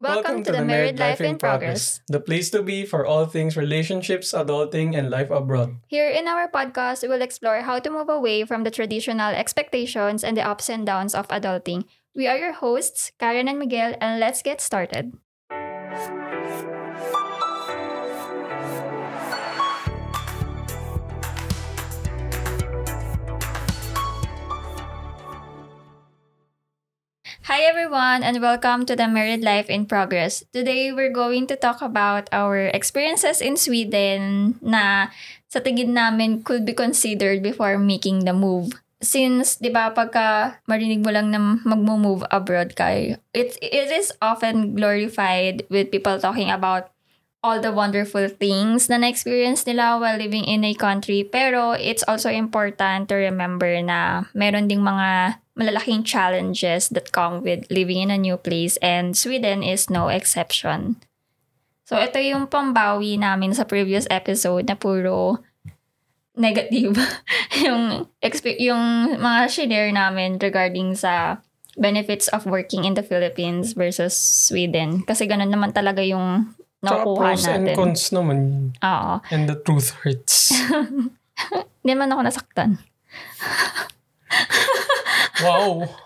Welcome, to, the Married Life in Progress. the place to be for all things relationships, adulting, and life abroad. Here in our podcast, we will explore how to move away from the traditional expectations and the ups and downs of adulting. We are your hosts, Karen and Miguel, and let's get started. Hi everyone and welcome to the Married Life in Progress. Today we're going to talk about our experiences in Sweden na sa tingin namin could be considered before making the move. Since, di ba, pagka marinig mo lang na magmo-move abroad ka, it, it is often glorified with people talking about all the wonderful things na na-experience nila while living in a country. Pero it's also important to remember na meron ding mga malalaking challenges that come with living in a new place and Sweden is no exception. So ito yung pambawi namin sa previous episode na puro negative yung exp- yung mga share namin regarding sa benefits of working in the Philippines versus Sweden kasi ganun naman talaga yung nakuha pros natin. and cons naman. Oo. And the truth hurts. Hindi man ako nasaktan. wow.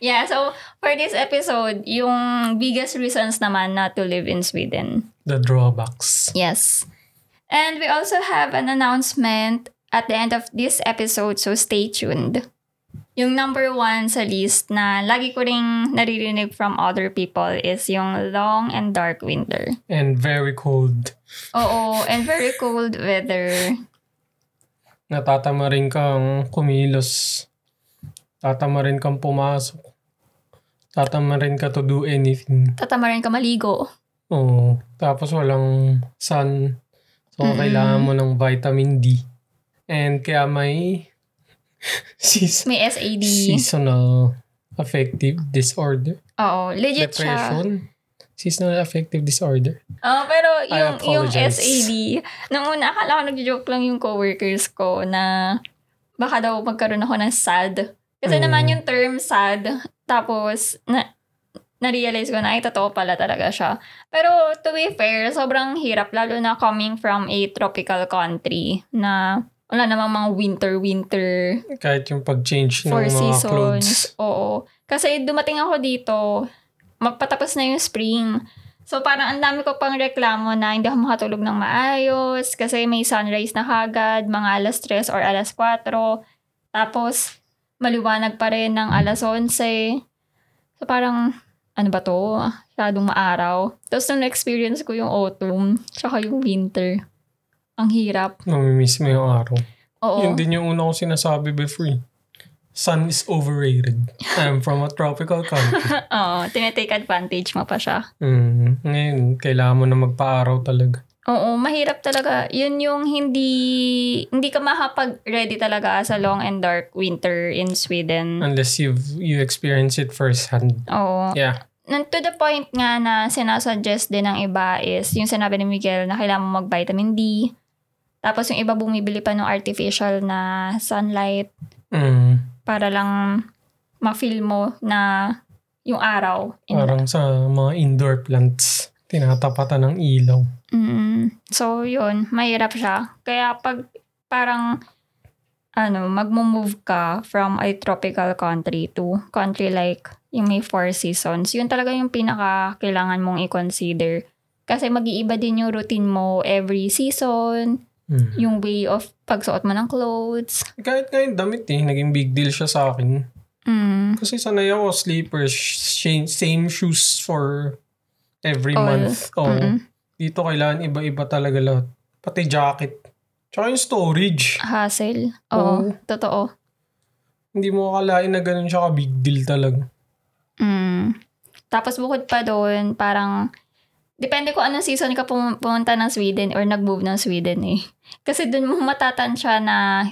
Yeah, so for this episode, yung biggest reasons naman not to live in Sweden. The drawbacks. Yes. And we also have an announcement at the end of this episode, so stay tuned. Yung number one sa list na lagi ko ring naririnig from other people is yung long and dark winter. And very cold. Oo, and very cold weather. Natatama rin kang kumilos. Tatama rin kang pumasok. Tatama rin ka to do anything. Tatama rin ka maligo. Oo. Tapos walang sun. So, Mm-mm. kailangan mo ng vitamin D. And kaya may seas- May SAD. seasonal affective disorder. Oo, legit siya. Depression. Seasonal affective disorder. Oh, pero yung yung. SAD, nung una akala ko nagjo-joke lang yung coworkers ko na baka daw magkaroon ako ng SAD. Kasi Mm. naman yung term SAD, tapos na na-realize ko na ay totoo pala talaga siya. Pero to be fair, sobrang hirap lalo na coming from a tropical country na wala namang mga winter-winter Kahit yung pag-change ng four mga clothes. seasons. Oo. Kasi dumating ako dito, magpatapos na yung spring. So parang ang dami ko pang reklamo na hindi ako makatulog ng maayos kasi may sunrise na kagad, mga alas 3 or alas 4. Tapos maliwanag pa rin ng alas 11. So parang, ano ba to? Masyadong maaraw. Tapos nung experience ko yung autumn, tsaka yung winter. Ang hirap. Namimiss mo yung araw. Oo. Yun din yung una ko sinasabi before. eh. Sun is overrated. I'm from a tropical country. Oo, tinetake advantage mo pa siya. Mm, ngayon, kailangan mo na magpa-araw talaga. Oo, mahirap talaga. Yun yung hindi hindi ka makapag-ready talaga sa long and dark winter in Sweden. Unless you've you experience it firsthand. Oo. Yeah. Nan- To the point nga na sinasuggest din ng iba is yung sinabi ni Miguel na kailangan mo mag-vitamin D. Tapos yung iba bumibili pa ng artificial na sunlight Mm, para lang ma-feel mo na yung araw. Parang sa mga indoor plants, tinatapatan ng ilaw. Mm. So, yun. Mahirap siya. Kaya pag parang ano, magmo-move ka from a tropical country to country like yung may four seasons, yun talaga yung pinaka kailangan mong i-consider. Kasi mag-iiba din yung routine mo every season, Mm. yung way of pagsuot mo ng clothes. Kahit ngayon damit eh, naging big deal siya sa akin. Mm. Kasi sanay ako, sleepers, same shoes for every All. month. Oh, Mm-mm. Dito kailangan iba-iba talaga lahat. Pati jacket. Tsaka yung storage. Hassle. Oo, Oo. totoo. Hindi mo akalain na ganun siya ka big deal talaga. Mm. Tapos bukod pa doon, parang depende kung anong season ka pum- pumunta ng Sweden or nag-move ng Sweden eh. Kasi doon mo matatansya na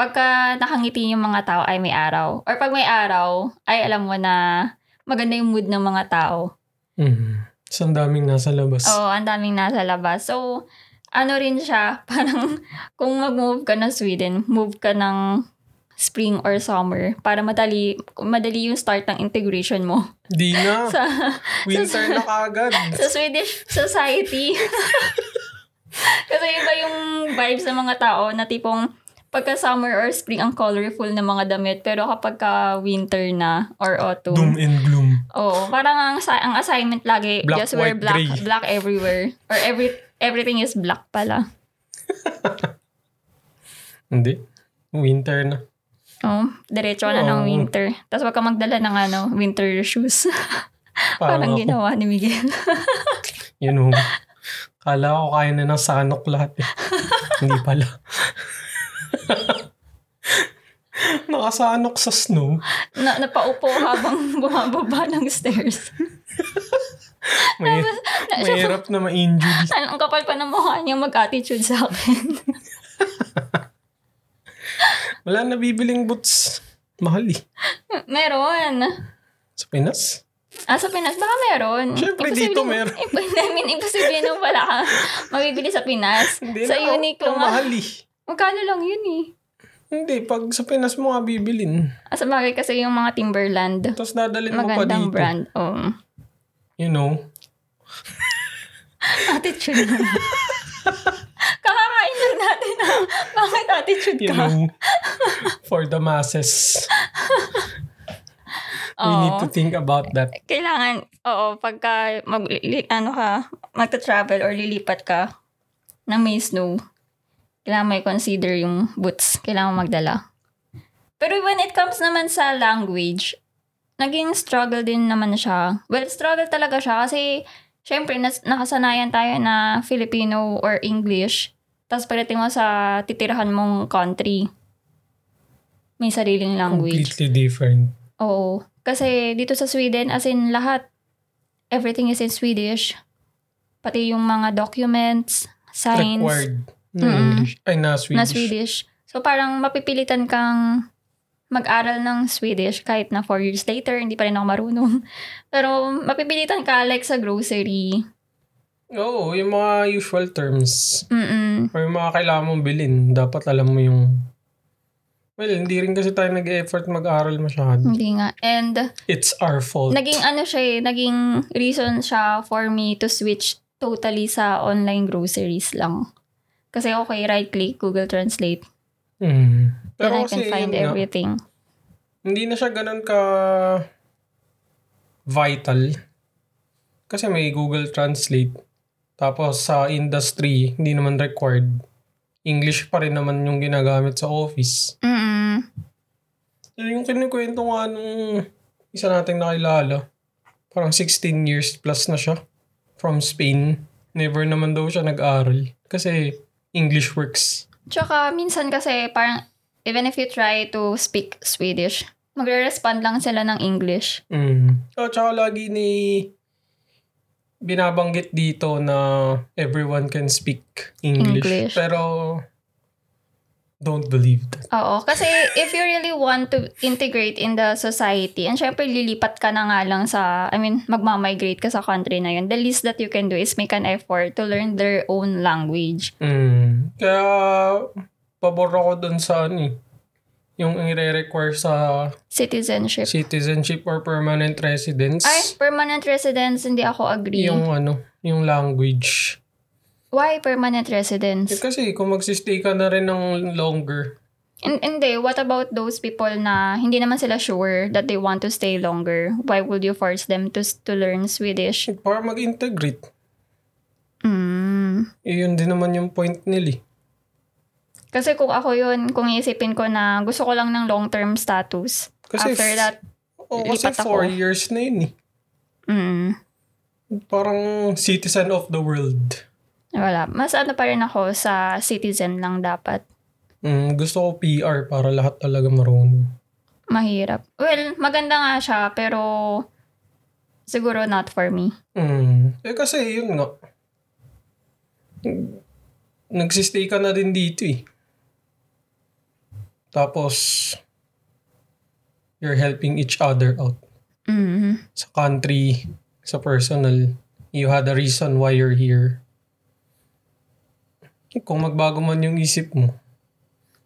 pagka nakangiti yung mga tao ay may araw. Or pag may araw, ay alam mo na maganda yung mood ng mga tao. Mm. So, ang daming nasa labas. Oo, ang daming nasa labas. So, ano rin siya, parang kung mag-move ka ng Sweden, move ka ng spring or summer para madali madali yung start ng integration mo Di na. sa Winter na kagad. sa Swedish society. Kasi iba yung vibes ng mga tao na tipong pagka summer or spring ang colorful ng mga damit pero kapag ka winter na or autumn Doom and gloom. Oo, parang ang, sa- ang assignment lagi, Black, just wear white, black, gray. black everywhere. Or every everything is black pala. Hindi. Winter na. Oo, diretso na ng Oo. winter. Tapos wag ka magdala ng ano, winter shoes. parang Parang ako. ginawa ni Miguel. You know. Kala ko kaya na ng sanok lahat eh. Hindi pala. Nakasanok sa snow. na, napaupo habang bumababa ng stairs. May, mahirap na ma-injury. Ang kapal pa ng mukha niya mag-attitude sa akin. Wala na bibiling boots. Mahal eh. meron. Sa Pinas? Ah, sa Pinas, baka meron. Siyempre, dito meron. I mean, imposible nung wala ka mabibili sa Pinas. Hindi sa na. Uniqlo ang mahal eh. Magkano lang yun eh. Hindi, pag sa Pinas mo nga bibilin. Ah, sa bagay kasi yung mga Timberland. Tapos dadalhin mo pa Magandang dito. brand. Oh. You know. Attitude mo. Kakakain lang natin na bakit attitude You ka? know. For the masses. We need Oo. to think about that. Kailangan, oo, pagka mag, li, ano ka, magta-travel or lilipat ka na may snow, kailangan may consider yung boots. Kailangan magdala. Pero when it comes naman sa language, naging struggle din naman siya. Well, struggle talaga siya kasi syempre nas, nakasanayan tayo na Filipino or English. Tapos pagdating mo sa titirahan mong country, may sariling language. Completely different. Oo. Kasi dito sa Sweden, as in lahat, everything is in Swedish. Pati yung mga documents, signs, Required na Mm-mm. English. Ay, na Swedish. na Swedish. So parang mapipilitan kang mag-aral ng Swedish kahit na four years later, hindi pa rin ako marunong. Pero mapipilitan ka like sa grocery. Oo, yung mga usual terms. Mm-mm. Or yung mga kailangan mong bilhin. Dapat alam mo yung... Well, hindi rin kasi tayo nag-effort mag-aral masyado. Hindi nga. And It's our fault. naging ano siya eh, naging reason siya for me to switch totally sa online groceries lang. Kasi okay, right-click, Google Translate. Mm. Then I can find nga, everything. hindi na siya ganun ka vital. Kasi may Google Translate. Tapos sa industry, hindi naman required. English pa rin naman yung ginagamit sa office. Mm-mm. Yun yung kinikwento nga nung isa nating nakilala. Parang 16 years plus na siya. From Spain. Never naman daw siya nag-aral. Kasi English works. Tsaka minsan kasi parang even if you try to speak Swedish, magre-respond lang sila ng English. Mm. Oh, tsaka lagi ni binabanggit dito na everyone can speak English. English. Pero don't believe that. Oo, kasi if you really want to integrate in the society, and syempre lilipat ka na nga lang sa, I mean, magmamigrate ka sa country na yun, the least that you can do is make an effort to learn their own language. Mm. Kaya pabor ako dun sa ano eh, yung i-require sa Citizenship. citizenship or permanent residence. Ay, permanent residence, hindi ako agree. Yung ano, yung language. Why permanent Eh, residence? kasi kung magsistay ka na rin ng longer, And, hindi, what about those people na hindi naman sila sure that they want to stay longer? Why would you force them to to learn Swedish? para mag-integrate. Mm. Eh, yun din naman yung point nila eh. Kasi kung ako yun, kung iisipin ko na gusto ko lang ng long-term status. Kasi After that, Oo, kasi ako. four years na yun eh. mm, Parang citizen of the world. Wala. Mas ano pa rin ako sa citizen lang dapat. Mm, gusto ko PR para lahat talaga marunong. Mahirap. Well, maganda nga siya, pero siguro not for me. Mm. Eh kasi yun nga. Nagsistay ka na din dito eh. Tapos, you're helping each other out. Mm. Sa country, sa personal. You had a reason why you're here. Kung magbago man yung isip mo,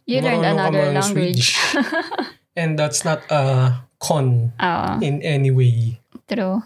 You learned another language. And that's not a con Oo, in any way. true.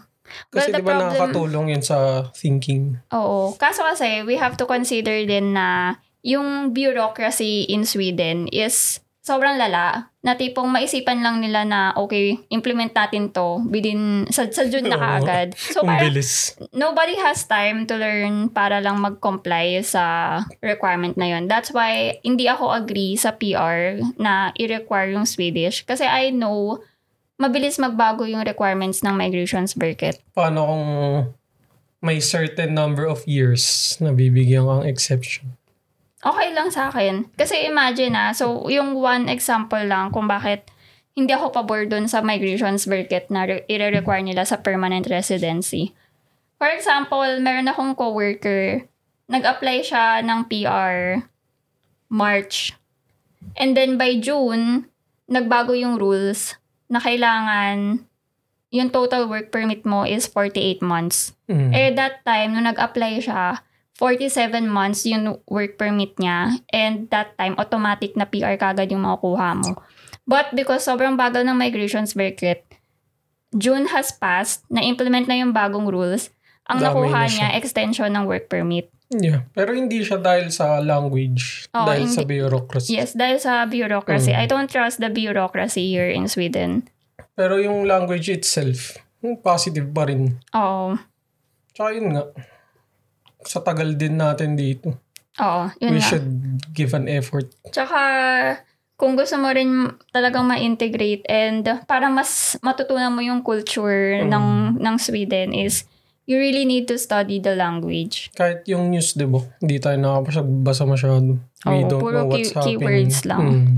Kasi Well, di ba problem- nakakatulong yun sa thinking? Oo. Kaso kasi, we have to consider din na yung bureaucracy in Sweden is sobrang lala. Na tipong maisipan lang nila na, okay, implement natin to within, sa, sa June na kaagad. So, Ang parang bilis. nobody has time to learn para lang mag-comply sa requirement na yun. That's why hindi ako agree sa PR na i-require yung Swedish. Kasi I know mabilis magbago yung requirements ng migrations bracket. Paano kung may certain number of years na bibigyan kang exception? Okay lang sa akin. Kasi imagine na, so yung one example lang kung bakit hindi ako pabor dun sa migrations bracket na re- i-require nila sa permanent residency. For example, meron akong coworker, nag-apply siya ng PR March. And then by June, nagbago yung rules na kailangan yung total work permit mo is 48 months. Mm. Eh, that time, nung nag-apply siya, 47 months yung work permit niya. And that time, automatic na PR kagad yung makukuha mo. But because sobrang bagal ng migrations bracket, June has passed, na-implement na yung bagong rules. Ang Dami nakuha na siya. niya, extension ng work permit. Yeah. Pero hindi siya dahil sa language. Oo, dahil sa hindi- bureaucracy. Yes, dahil sa bureaucracy. Mm. I don't trust the bureaucracy here in Sweden. Pero yung language itself, hmm, positive pa rin. Oo. Tsaka yun nga. Sa tagal din natin dito. Oo, yun we nga. should give an effort. Tsaka, kung gusto mo rin talagang ma-integrate and para mas matutunan mo yung culture Mm. ng ng Sweden is you really need to study the language. Kahit yung news, di ba? Hindi tayo nakakapagbasa masyado. We Oo, don't puro know what's key- happening. keywords lang. Mm.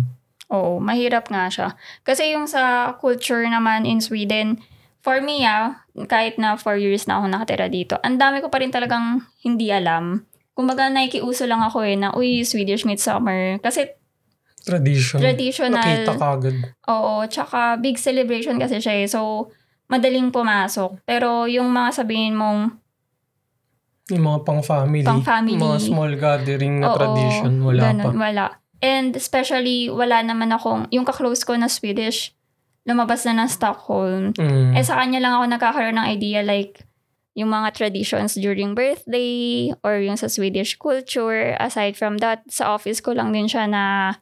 Oo, mahirap nga siya. Kasi yung sa culture naman in Sweden, for me ah, kahit na 4 years na ako nakatira dito, ang dami ko pa rin talagang hindi alam. Kumbaga, nakikiuso lang ako eh na, uy, Swedish Midsummer. Kasi Tradition. traditional. Nakita kagad. Oo, tsaka big celebration kasi siya eh. So, madaling pumasok. Pero yung mga sabihin mong, Yung mga pang-family. Pang-family. Mga small gathering na oo, tradition. Wala ganun, pa. wala. And especially, wala naman akong, yung kaklose ko na Swedish, lumabas na ng Stockholm. Mm. Eh, sa kanya lang ako nagkakaroon ng idea like, yung mga traditions during birthday or yung sa Swedish culture. Aside from that, sa office ko lang din siya na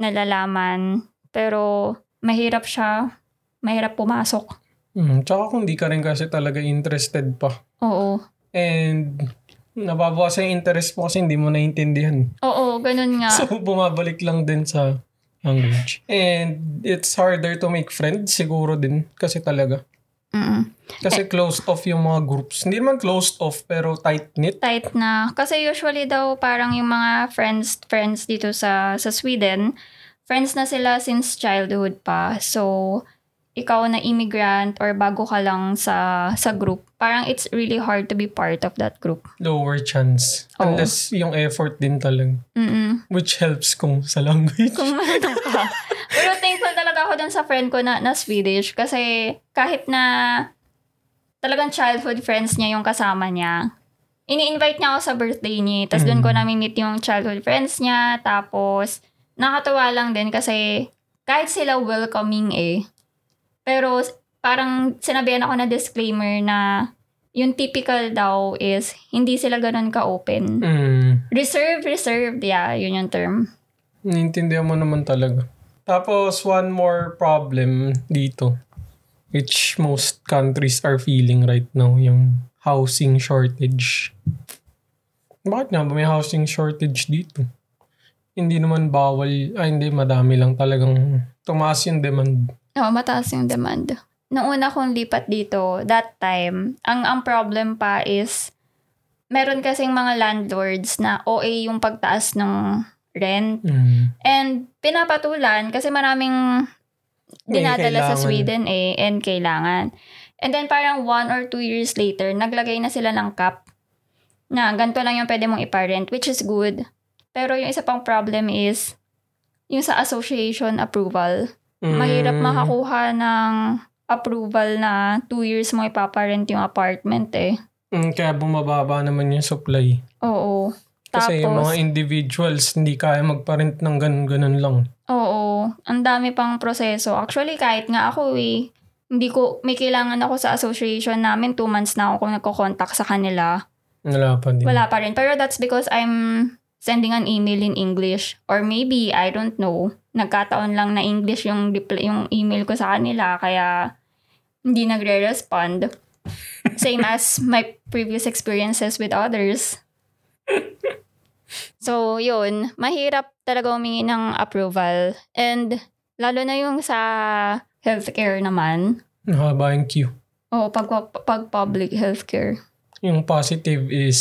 nalalaman. Pero, mahirap siya. Mahirap pumasok. Mm. Tsaka kung di ka rin kasi talaga interested pa. Oo. And nababawasan yung interest mo kasi hindi mo naintindihan. Oo, ganun nga. So, bumabalik lang din sa language. And it's harder to make friends siguro din kasi talaga. Mm-mm. Kasi closed off yung mga groups. Hindi naman closed off pero tight-knit. Tight na. Kasi usually daw parang yung mga friends friends dito sa sa Sweden, friends na sila since childhood pa. So, ikaw na immigrant or bago ka lang sa sa group, parang it's really hard to be part of that group. Lower chance. Oo. Unless yung effort din talaga. Mm Which helps kung sa language. Kung ano ka. Pero thankful talaga ako dun sa friend ko na, na Swedish kasi kahit na talagang childhood friends niya yung kasama niya, ini-invite niya ako sa birthday niya. Tapos doon ko Mm. namin meet yung childhood friends niya. Tapos, nakatuwa lang din kasi kahit sila welcoming eh. Pero parang sinabihan ako na disclaimer na yung typical daw is hindi sila ganun ka-open. Mm. Reserve, reserved. Yeah, yun yung term. Naiintindihan mo naman talaga. Tapos, one more problem dito, which most countries are feeling right now, yung housing shortage. Bakit nga ba may housing shortage dito? Hindi naman bawal, ay hindi, madami lang talagang tumaas yung demand. Oo, mataas yung demand. Nung una kong lipat dito, that time, ang ang problem pa is, meron kasing mga landlords na OA yung pagtaas ng rent. Mm. And pinapatulan kasi maraming May dinadala sa. Sweden eh, and kailangan. And then parang one or two years later, naglagay na sila ng cap na ganito lang yung pwede mong iparent, which is good. Pero yung isa pang problem is, yung sa association approval. Mahirap Mm. makakuha ng approval na two years mo ipaparent yung apartment eh. Mm, kaya bumababa naman yung supply. Oo. Kasi yung Tapos- mga individuals, hindi kaya magparent ng ganun-ganun lang. Oo, ang dami pang proseso. Actually, kahit nga ako eh, hindi ko, may kailangan ako sa association namin, two months na ako nagko-contact sa kanila. Wala pa din. Wala pa rin. Pero that's because I'm sending an email in English. Or maybe, I don't know, nagkataon lang na English yung, reply, yung email ko sa kanila, kaya hindi nagre-respond. Same as my previous experiences with others. So, yun. Mahirap talaga humingi ng approval. And, lalo na yung sa healthcare naman. Mahaba yung queue. O, pag, pag public healthcare. Yung positive is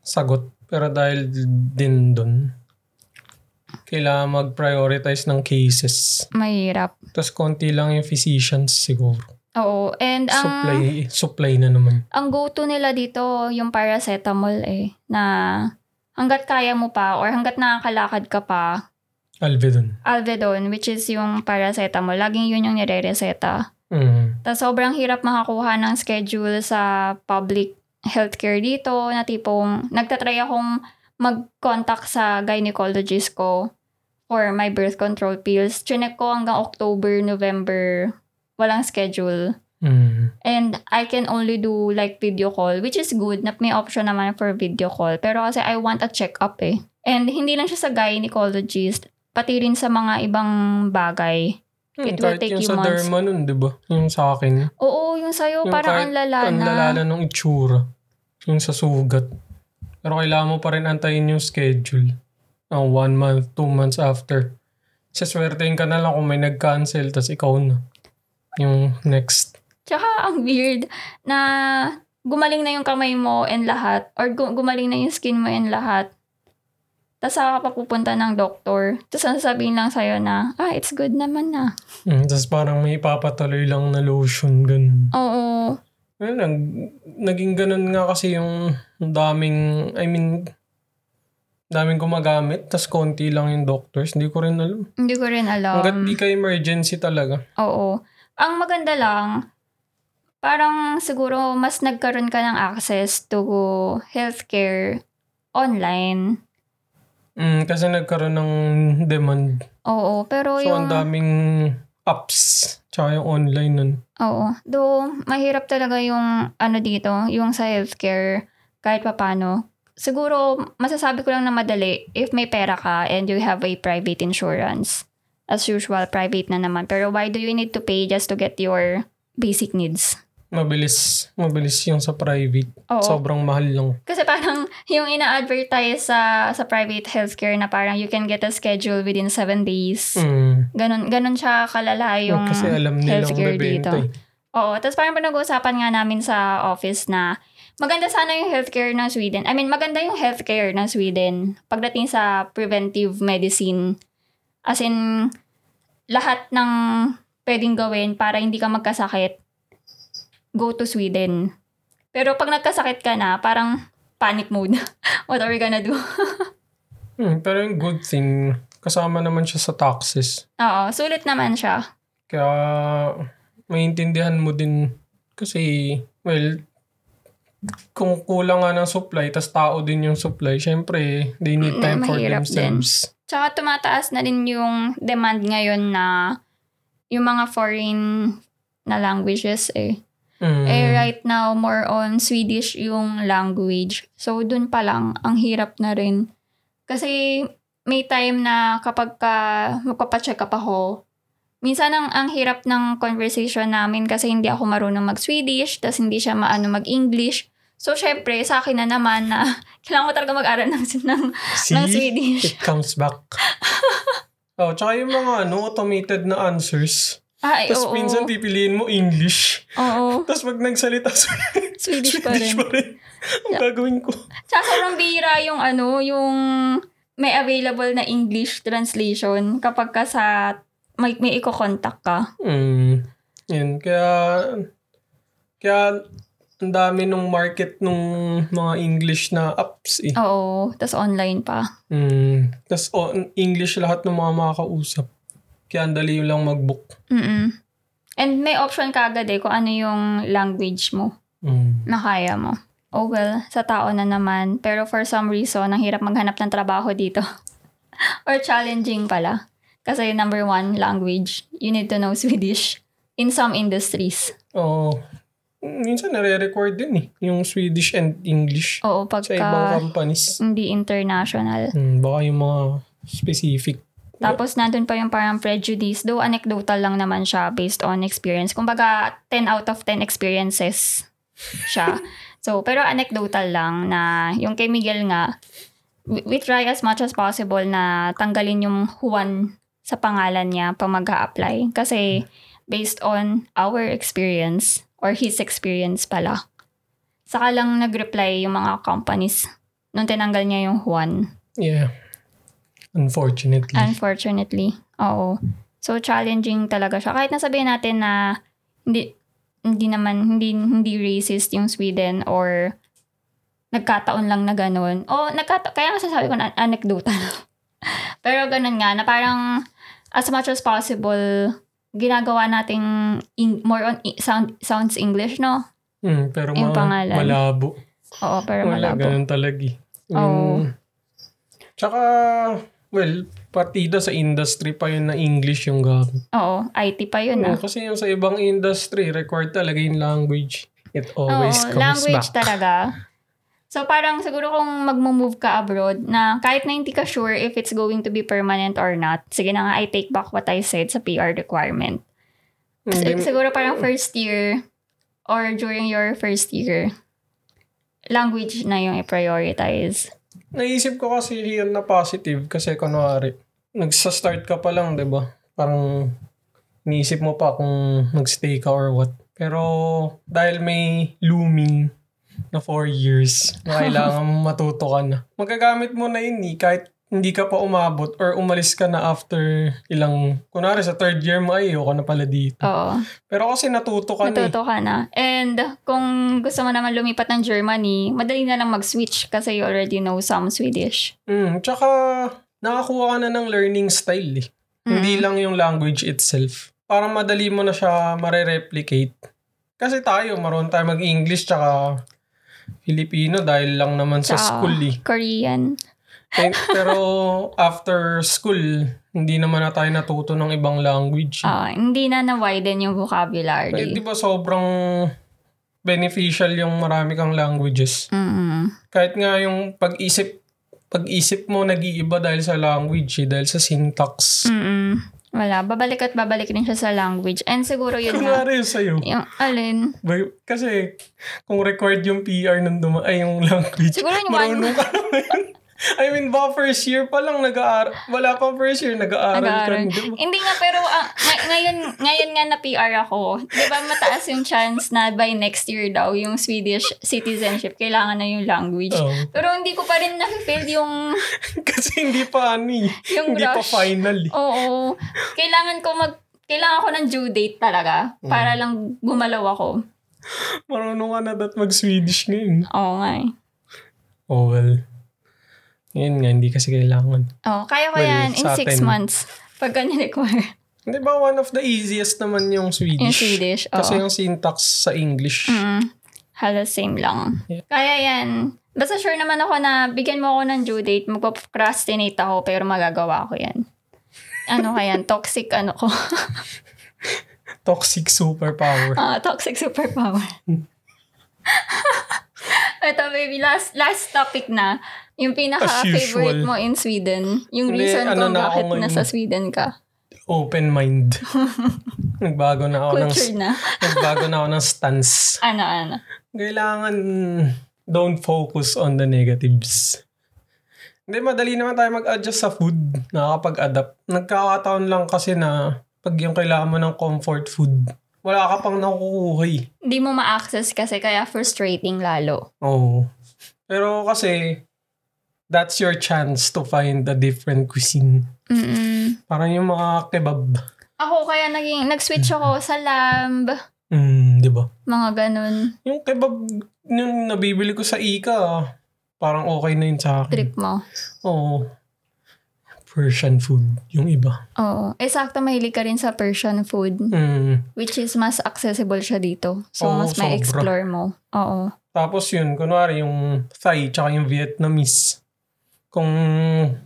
sagot. Pero dahil din dun, kailangan mag-prioritize ng cases. Mahirap. Tapos konti lang yung physicians siguro. Oo. And ang, Supply, supply na naman. ang go-to nila dito, yung paracetamol eh. Na hanggat kaya mo pa or hanggat nakakalakad ka pa, Alvedon. Alvedon, which is yung paracetamol, laging yun yung nire-reseta. Mm. Tapos sobrang hirap makakuha ng schedule sa public healthcare dito na tipong nagtatry akong mag-contact sa gynecologist ko for my birth control pills. Chinek ko hanggang October, November, walang schedule. Mm. And I can only do like video call, which is good na may option naman for video call. Pero kasi I want a check-up eh. And hindi lang siya sa gynecologist, pati rin sa mga ibang bagay. Hmm, It will take yung you sa months. derma nun, di ba? Yung sa akin. Oo, yung sa'yo Yung parang ang lala Ang na. lalala ng itsura. Yung sa sugat. Pero kailangan mo pa rin antayin yung schedule. Ang one month, two months after. Saswertein ka na lang kung may nag-cancel, tas ikaw na. Yung next. Tsaka ang weird na gumaling na yung kamay mo and lahat or gu- gumaling na yung skin mo and lahat. Tapos saka ka pa pupunta ng doktor. Tapos ang sasabihin lang sa'yo na, ah, it's good naman na. Mm, tas parang may papatuloy lang na lotion, ganun. Oo. Ayun, nag, naging ganun nga kasi yung daming, I mean, daming gumagamit, tas konti lang yung doctors. Hindi ko rin alam. Hindi ko rin alam. Hanggat di ka emergency talaga. Oo. Ang maganda lang, parang siguro mas nagkaroon ka ng access to healthcare online. Mm, kasi nagkaroon ng demand. Oo, pero So, yung... ang daming apps. Tsaka yung online nun. Oo. Though, mahirap talaga yung ano dito, yung sa healthcare, kahit papano. Siguro, masasabi ko lang na madali if may pera ka and you have a private insurance. As usual, private na naman. Pero why do you need to pay just to get your basic needs? Mabilis. Mabilis yung sa private. Oo. Sobrang mahal lang. Kasi parang yung ina-advertise sa sa private healthcare na parang you can get a schedule within seven days. Mm. Ganon, ganon siya kalala yung kasi alam nilang healthcare dito. eh. Oo. Tapos parang pinag-uusapan nga namin sa office na maganda sana yung healthcare ng Sweden. I mean, maganda yung healthcare ng Sweden pagdating sa preventive medicine. As in, lahat ng pwedeng gawin para hindi ka magkasakit, go to Sweden. Pero pag nagkasakit ka na, parang panic mode. What are we gonna do? Hmm, pero yung good thing, kasama naman siya sa taxes. Oo, sulit naman siya. Kaya, maintindihan mo din kasi, well, kung kulang nga ng supply, tas tao din yung supply, syempre, they need Mm, time for themselves. Tsaka tumataas na din yung demand ngayon na yung mga foreign na languages eh. Mm. Eh right now, more on Swedish yung language. So dun pa lang, ang hirap na rin. Kasi may time na kapag ka magpapacheck up ako, minsan ang, ang hirap ng conversation namin kasi hindi ako marunong mag-Swedish, tas hindi siya maano mag-English. So, syempre, sa akin na naman na kailangan ko talaga mag-aral ng, ng, See? ng Swedish. It comes back. oh, tsaka yung mga ano, automated na answers. Ay, Tapos oo. minsan pipiliin mo English. Oo. Tapos pag nagsalita sa Swedish pa rin. pa rin. Ang gagawin ko. Tsaka sobrang bihira yung ano, yung may available na English translation kapag ka sa may, may i-contact ka. Mm. Yan. Kaya, kaya ang dami nung market nung mga English na apps eh. Oo, tas online pa. Mm. Tapos oh, English lahat ng mga makakausap. Kaya ang dali lang mag-book. mm And may option ka agad eh kung ano yung language mo Mm. na kaya mo. oh well, sa tao na naman. Pero for some reason, ang hirap maghanap ng trabaho dito. Or challenging pala. Kasi number one, language. You need to know Swedish in some industries. Oo. minsan nare-record din eh. Yung Swedish and English. Oo, Sa ibang pagka companies. hindi international. Hmm, baka yung mga specific. Tapos nandun pa yung parang prejudice. Though anecdotal lang naman siya based on experience. Kumbaga, 10 out of 10 experiences siya. so, pero anecdotal lang na yung kay Miguel nga, we, we try as much as possible na tanggalin yung Juan sa pangalan niya pag mag apply Kasi based on our experience or his experience pala, saka lang nag-reply yung mga companies nung tinanggal niya yung Juan. Yeah. Unfortunately. Unfortunately. Oo. So, challenging talaga siya. Kahit nasabihin natin na hindi, hindi naman, hindi, hindi racist yung Sweden or nagkataon lang na ganun. O, nagkata kaya nga sasabi ko na anecdotal. Pero ganun nga, na parang as much as possible, ginagawa nating ing- more on i- sound, sounds English, no? Hmm, pero Yung ma- pangalan. malabo. Oo, pero Wala, malabo. ganun talaga eh. Oo. Yung- Tsaka, well, partida sa industry pa yun na English yung gamit. Oo, IT pa yun Oo, ah. kasi yung sa ibang industry, record talaga yung language. It always Oo, comes language back. talaga. So parang siguro kung magmo-move ka abroad na kahit na hindi ka sure if it's going to be permanent or not, sige na nga, I take back what I said sa PR requirement. Sig- Hindi- siguro parang first year or during your first year, language na yung i-prioritize. Naisip ko kasi yun na positive kasi kunwari, nagsa-start ka pa lang, di ba? Parang niisip mo pa kung magstay ka or what. Pero dahil may looming na four years na kailangan matuto ka na. Magagamit mo na yun eh, kahit hindi ka pa umabot or umalis ka na after ilang, kunwari sa third year mo, ay, ka na pala dito. Oo. Pero kasi natuto ka na eh. Natuto ka na. And kung gusto mo naman lumipat ng Germany, madali na lang mag-switch kasi you already know some Swedish. Mm, tsaka nakakuha ka na ng learning style eh. Hindi lang yung language itself. Parang madali mo na siya mare-replicate. Kasi tayo, marunong tayo mag-English tsaka Filipino dahil lang naman sa Tsaka school eh. Korean. Eh, Pero after school, hindi naman na tayo natuto ng ibang language. eh. Ah, hindi na na-widen yung Eh, vocabulary. di ba sobrang beneficial yung marami kang languages. Mm. Kahit nga yung pag-isip pag-isip mo nag-iiba dahil sa language eh, dahil sa syntax. Mm-mm. Wala. Babalik at babalik din siya sa language. And siguro yun nga. Kunwari yun sa'yo. Yung alin. Ba- Kasi kung record yung PR ng duma ay yung language. Siguro yung one- marunong ka naman. I mean, ba first year pa lang nag-aaral. Wala pa first year, nag-aaral ka. Nag-aaral. Hindi nga, pero ah, ngay- ngayon, ngayon nga na PR ako. Di ba mataas yung chance na by next year daw, yung Swedish citizenship, kailangan na yung language. Oo. Pero hindi ko pa rin na-feel yung, Kasi hindi pa ano eh. Yung hindi pa rush. final eh. oo, kailangan ko mag, kailangan ko ng due date talaga para lang gumalaw ako. Marunong ka na dat mag-Swedish ngayon. Oo nga eh. Oh well. Ngayon nga, hindi kasi kailangan. Oh, kaya ko Well, yan in six atin. months. Pag ganyan require. Hindi ba one of the easiest naman yung Swedish? Yung Swedish, oo. Kasi yung syntax sa English. Mm. Halos same lang. Yeah. Kaya yan. Basta sure naman ako na bigyan mo ako ng due date, magpa-procrastinate ako pero magagawa ko yan. Ano kaya? Toxic ano ko? Toxic superpower. Ah, toxic superpower. Ito baby, last last topic na. Yung pinaka-favorite mo in Sweden. Yung Hindi, reason ano kung na bakit ngayon. nasa Sweden ka. Open mind. Nagbago na ako ng Culture na. nagbago na ako ng stance. ano, ano. Kailangan don't focus on the negatives. Hindi, madali naman tayo mag-adjust sa food. Nakakapag-adapt. Nagkakataon lang kasi na pag yung kailangan mo ng comfort food, wala ka pang nakukuha eh. Hindi mo ma-access kasi kaya frustrating lalo. Oo. Pero kasi, that's your chance to find a different cuisine. Mm-mm. Parang yung mga kebab. Ako kaya naging, nag-switch ako sa lamb. Mm, di ba? Mga ganun. Yung kebab, yung nabibili ko sa Ika, parang okay na yun sa akin. Trip mo. Oo. Persian food, yung iba. Oo. Eh, sakto mahilig ka rin sa Persian food. Mm. Which is mas accessible siya dito. So, Oo, mas may sobra. explore mo. Oo. Tapos yun, kunwari yung Thai tsaka yung Vietnamese. Kung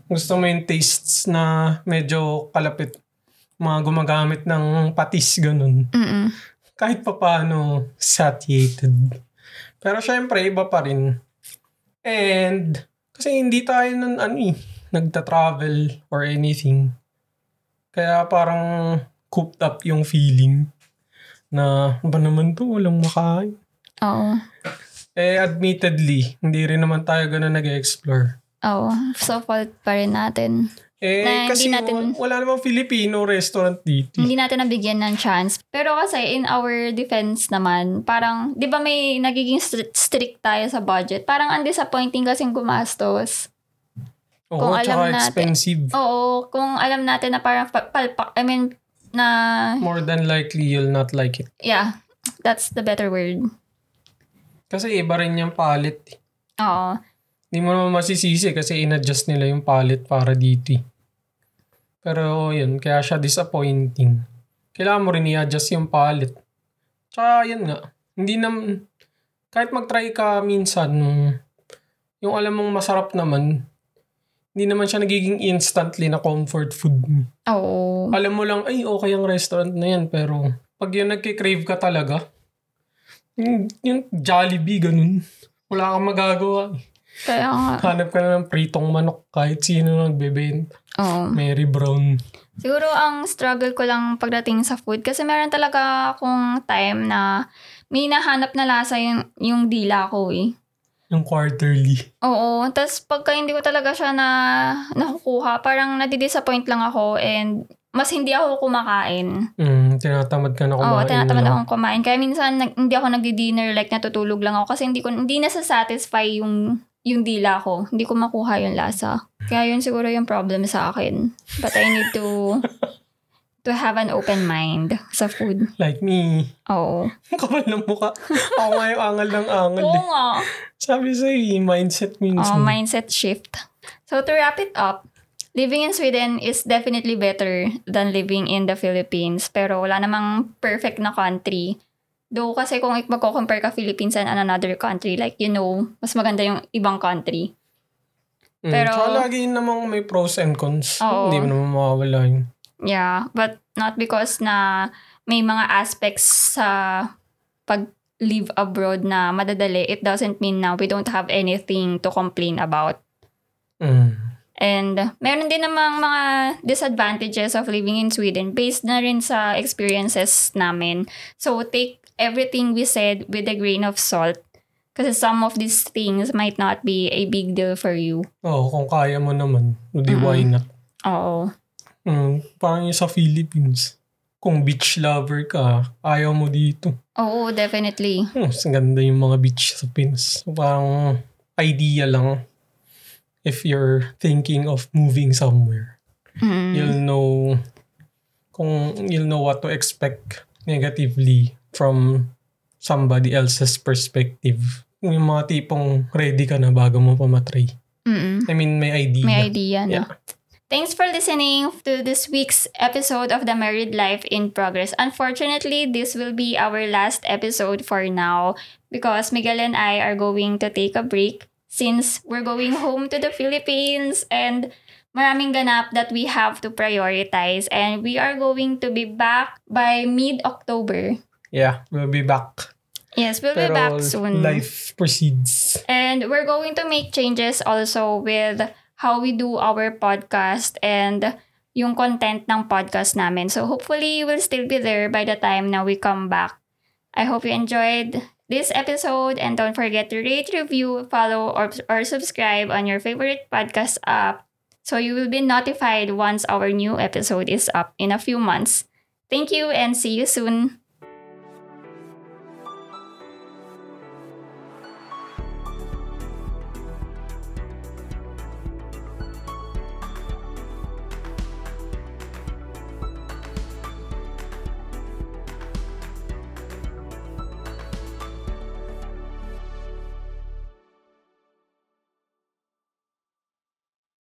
gusto mo yung tastes na medyo kalapit, mga gumagamit ng patis, ganun. Mm-mm. Kahit pa paano satiated. Pero syempre, iba pa rin. And, kasi hindi tayo nun, ano eh, nagta-travel or anything. Kaya parang cooped up yung feeling na ba naman to, walang makain. Oo. Eh, admittedly, hindi rin naman tayo gano'n nag-explore. Oo. So, fault pa rin natin. Eh, Na kasi natin- wa- wala namang Filipino restaurant dito. Hindi natin nabigyan ng chance. Pero kasi in our defense naman, parang, di ba may nagiging stri- strict tayo sa budget? Parang ang disappointing kasing gumastos. Oo, kung alam natin- expensive. Oo, kung alam natin na parang pa- palpak, I mean, na, More than likely, you'll not like it. yeah, that's the better word. Kasi iba rin yung palette. Oo. Hindi mo naman masisisi kasi in-adjust nila yung palette para dito. Pero yun, kaya siya disappointing. Kailangan mo rin i-adjust yung palette. Tsaka yun nga, hindi naman, kahit mag-try ka minsan, yung alam mong masarap naman, hindi naman siya nagiging instantly na comfort food. Oo. Alam mo lang, ay okay ang restaurant na yan, pero pag yun nagkikrave ka talaga, yung, yung Jollibee, ganun. Wala kang magagawa. Kaya nga. Hanap ka na ng pritong manok kahit sino nagbebenta. Oo. Mary Brown. Siguro ang struggle ko lang pagdating sa food kasi meron talaga akong time na may nahanap na lasa yung, yung dila ko eh. Yung quarterly. Oo. Tapos pagka hindi ko talaga siya na nakukuha, parang nadidisappoint lang ako and mas hindi ako kumakain. Mm, tinatamad ka na kumain. Oo, tinatamad akong kumain. Kaya minsan nag, hindi ako nagdi-dinner like natutulog lang ako kasi hindi ko hindi na satisfy yung yung dila ko. Hindi ko makuha yung lasa. Kaya yun siguro yung problem sa akin. But I need to to have an open mind sa food. Like me. Oo. Kapal ng mukha. Ako nga yung angal ng angal. Oo eh. nga. Sabi sa'yo, eh, mindset means Oh, mindset shift. So to wrap it up, living in Sweden is definitely better than living in the Philippines. Pero wala namang perfect na country. Though kasi kung magko-compare ka Philippines and another country, like you know, mas maganda yung ibang country. Mm, Pero- tsaka lagi namang may pros and cons. Oo. Hindi mo naman mawawala yun. Yeah, but not because na may mga aspects sa pag-live abroad na madadali, it doesn't mean na we don't have anything to complain about. Mm. And meron din namang mga disadvantages of living in Sweden based na rin sa experiences namin. So take everything we said with a grain of salt kasi some of these things might not be a big deal for you. Oo, kung kaya mo naman. Di why not? Oo. Mm, parang yung sa Philippines. Kung beach lover ka, ayaw mo dito. Oo, definitely. Hmm, mas ganda yung mga beach sa Pinas. Parang idea lang if you're thinking of moving somewhere. Mm. You'll know kung you'll know what to expect negatively from somebody else's perspective. Yung mga tipong ready ka na bago mo pa matry. Mm-mm. I mean, may idea. May idea na. Yeah. Thanks for listening to this week's episode of The Married Life in Progress. Unfortunately, this will be our last episode for now because Miguel and I are going to take a break since we're going home to the Philippines and maraming ganap that we have to prioritize and we are going to be back by mid-October. Yeah, we'll be back. Yes, we'll Pero be back soon. life proceeds. And we're going to make changes also with how we do our podcast and yung content ng podcast namin. So hopefully you will still be there by the time now we come back. I hope you enjoyed this episode and don't forget to rate, review, follow, or, or subscribe on your favorite podcast app so you will be notified once our new episode is up in a few months. Thank you and see you soon.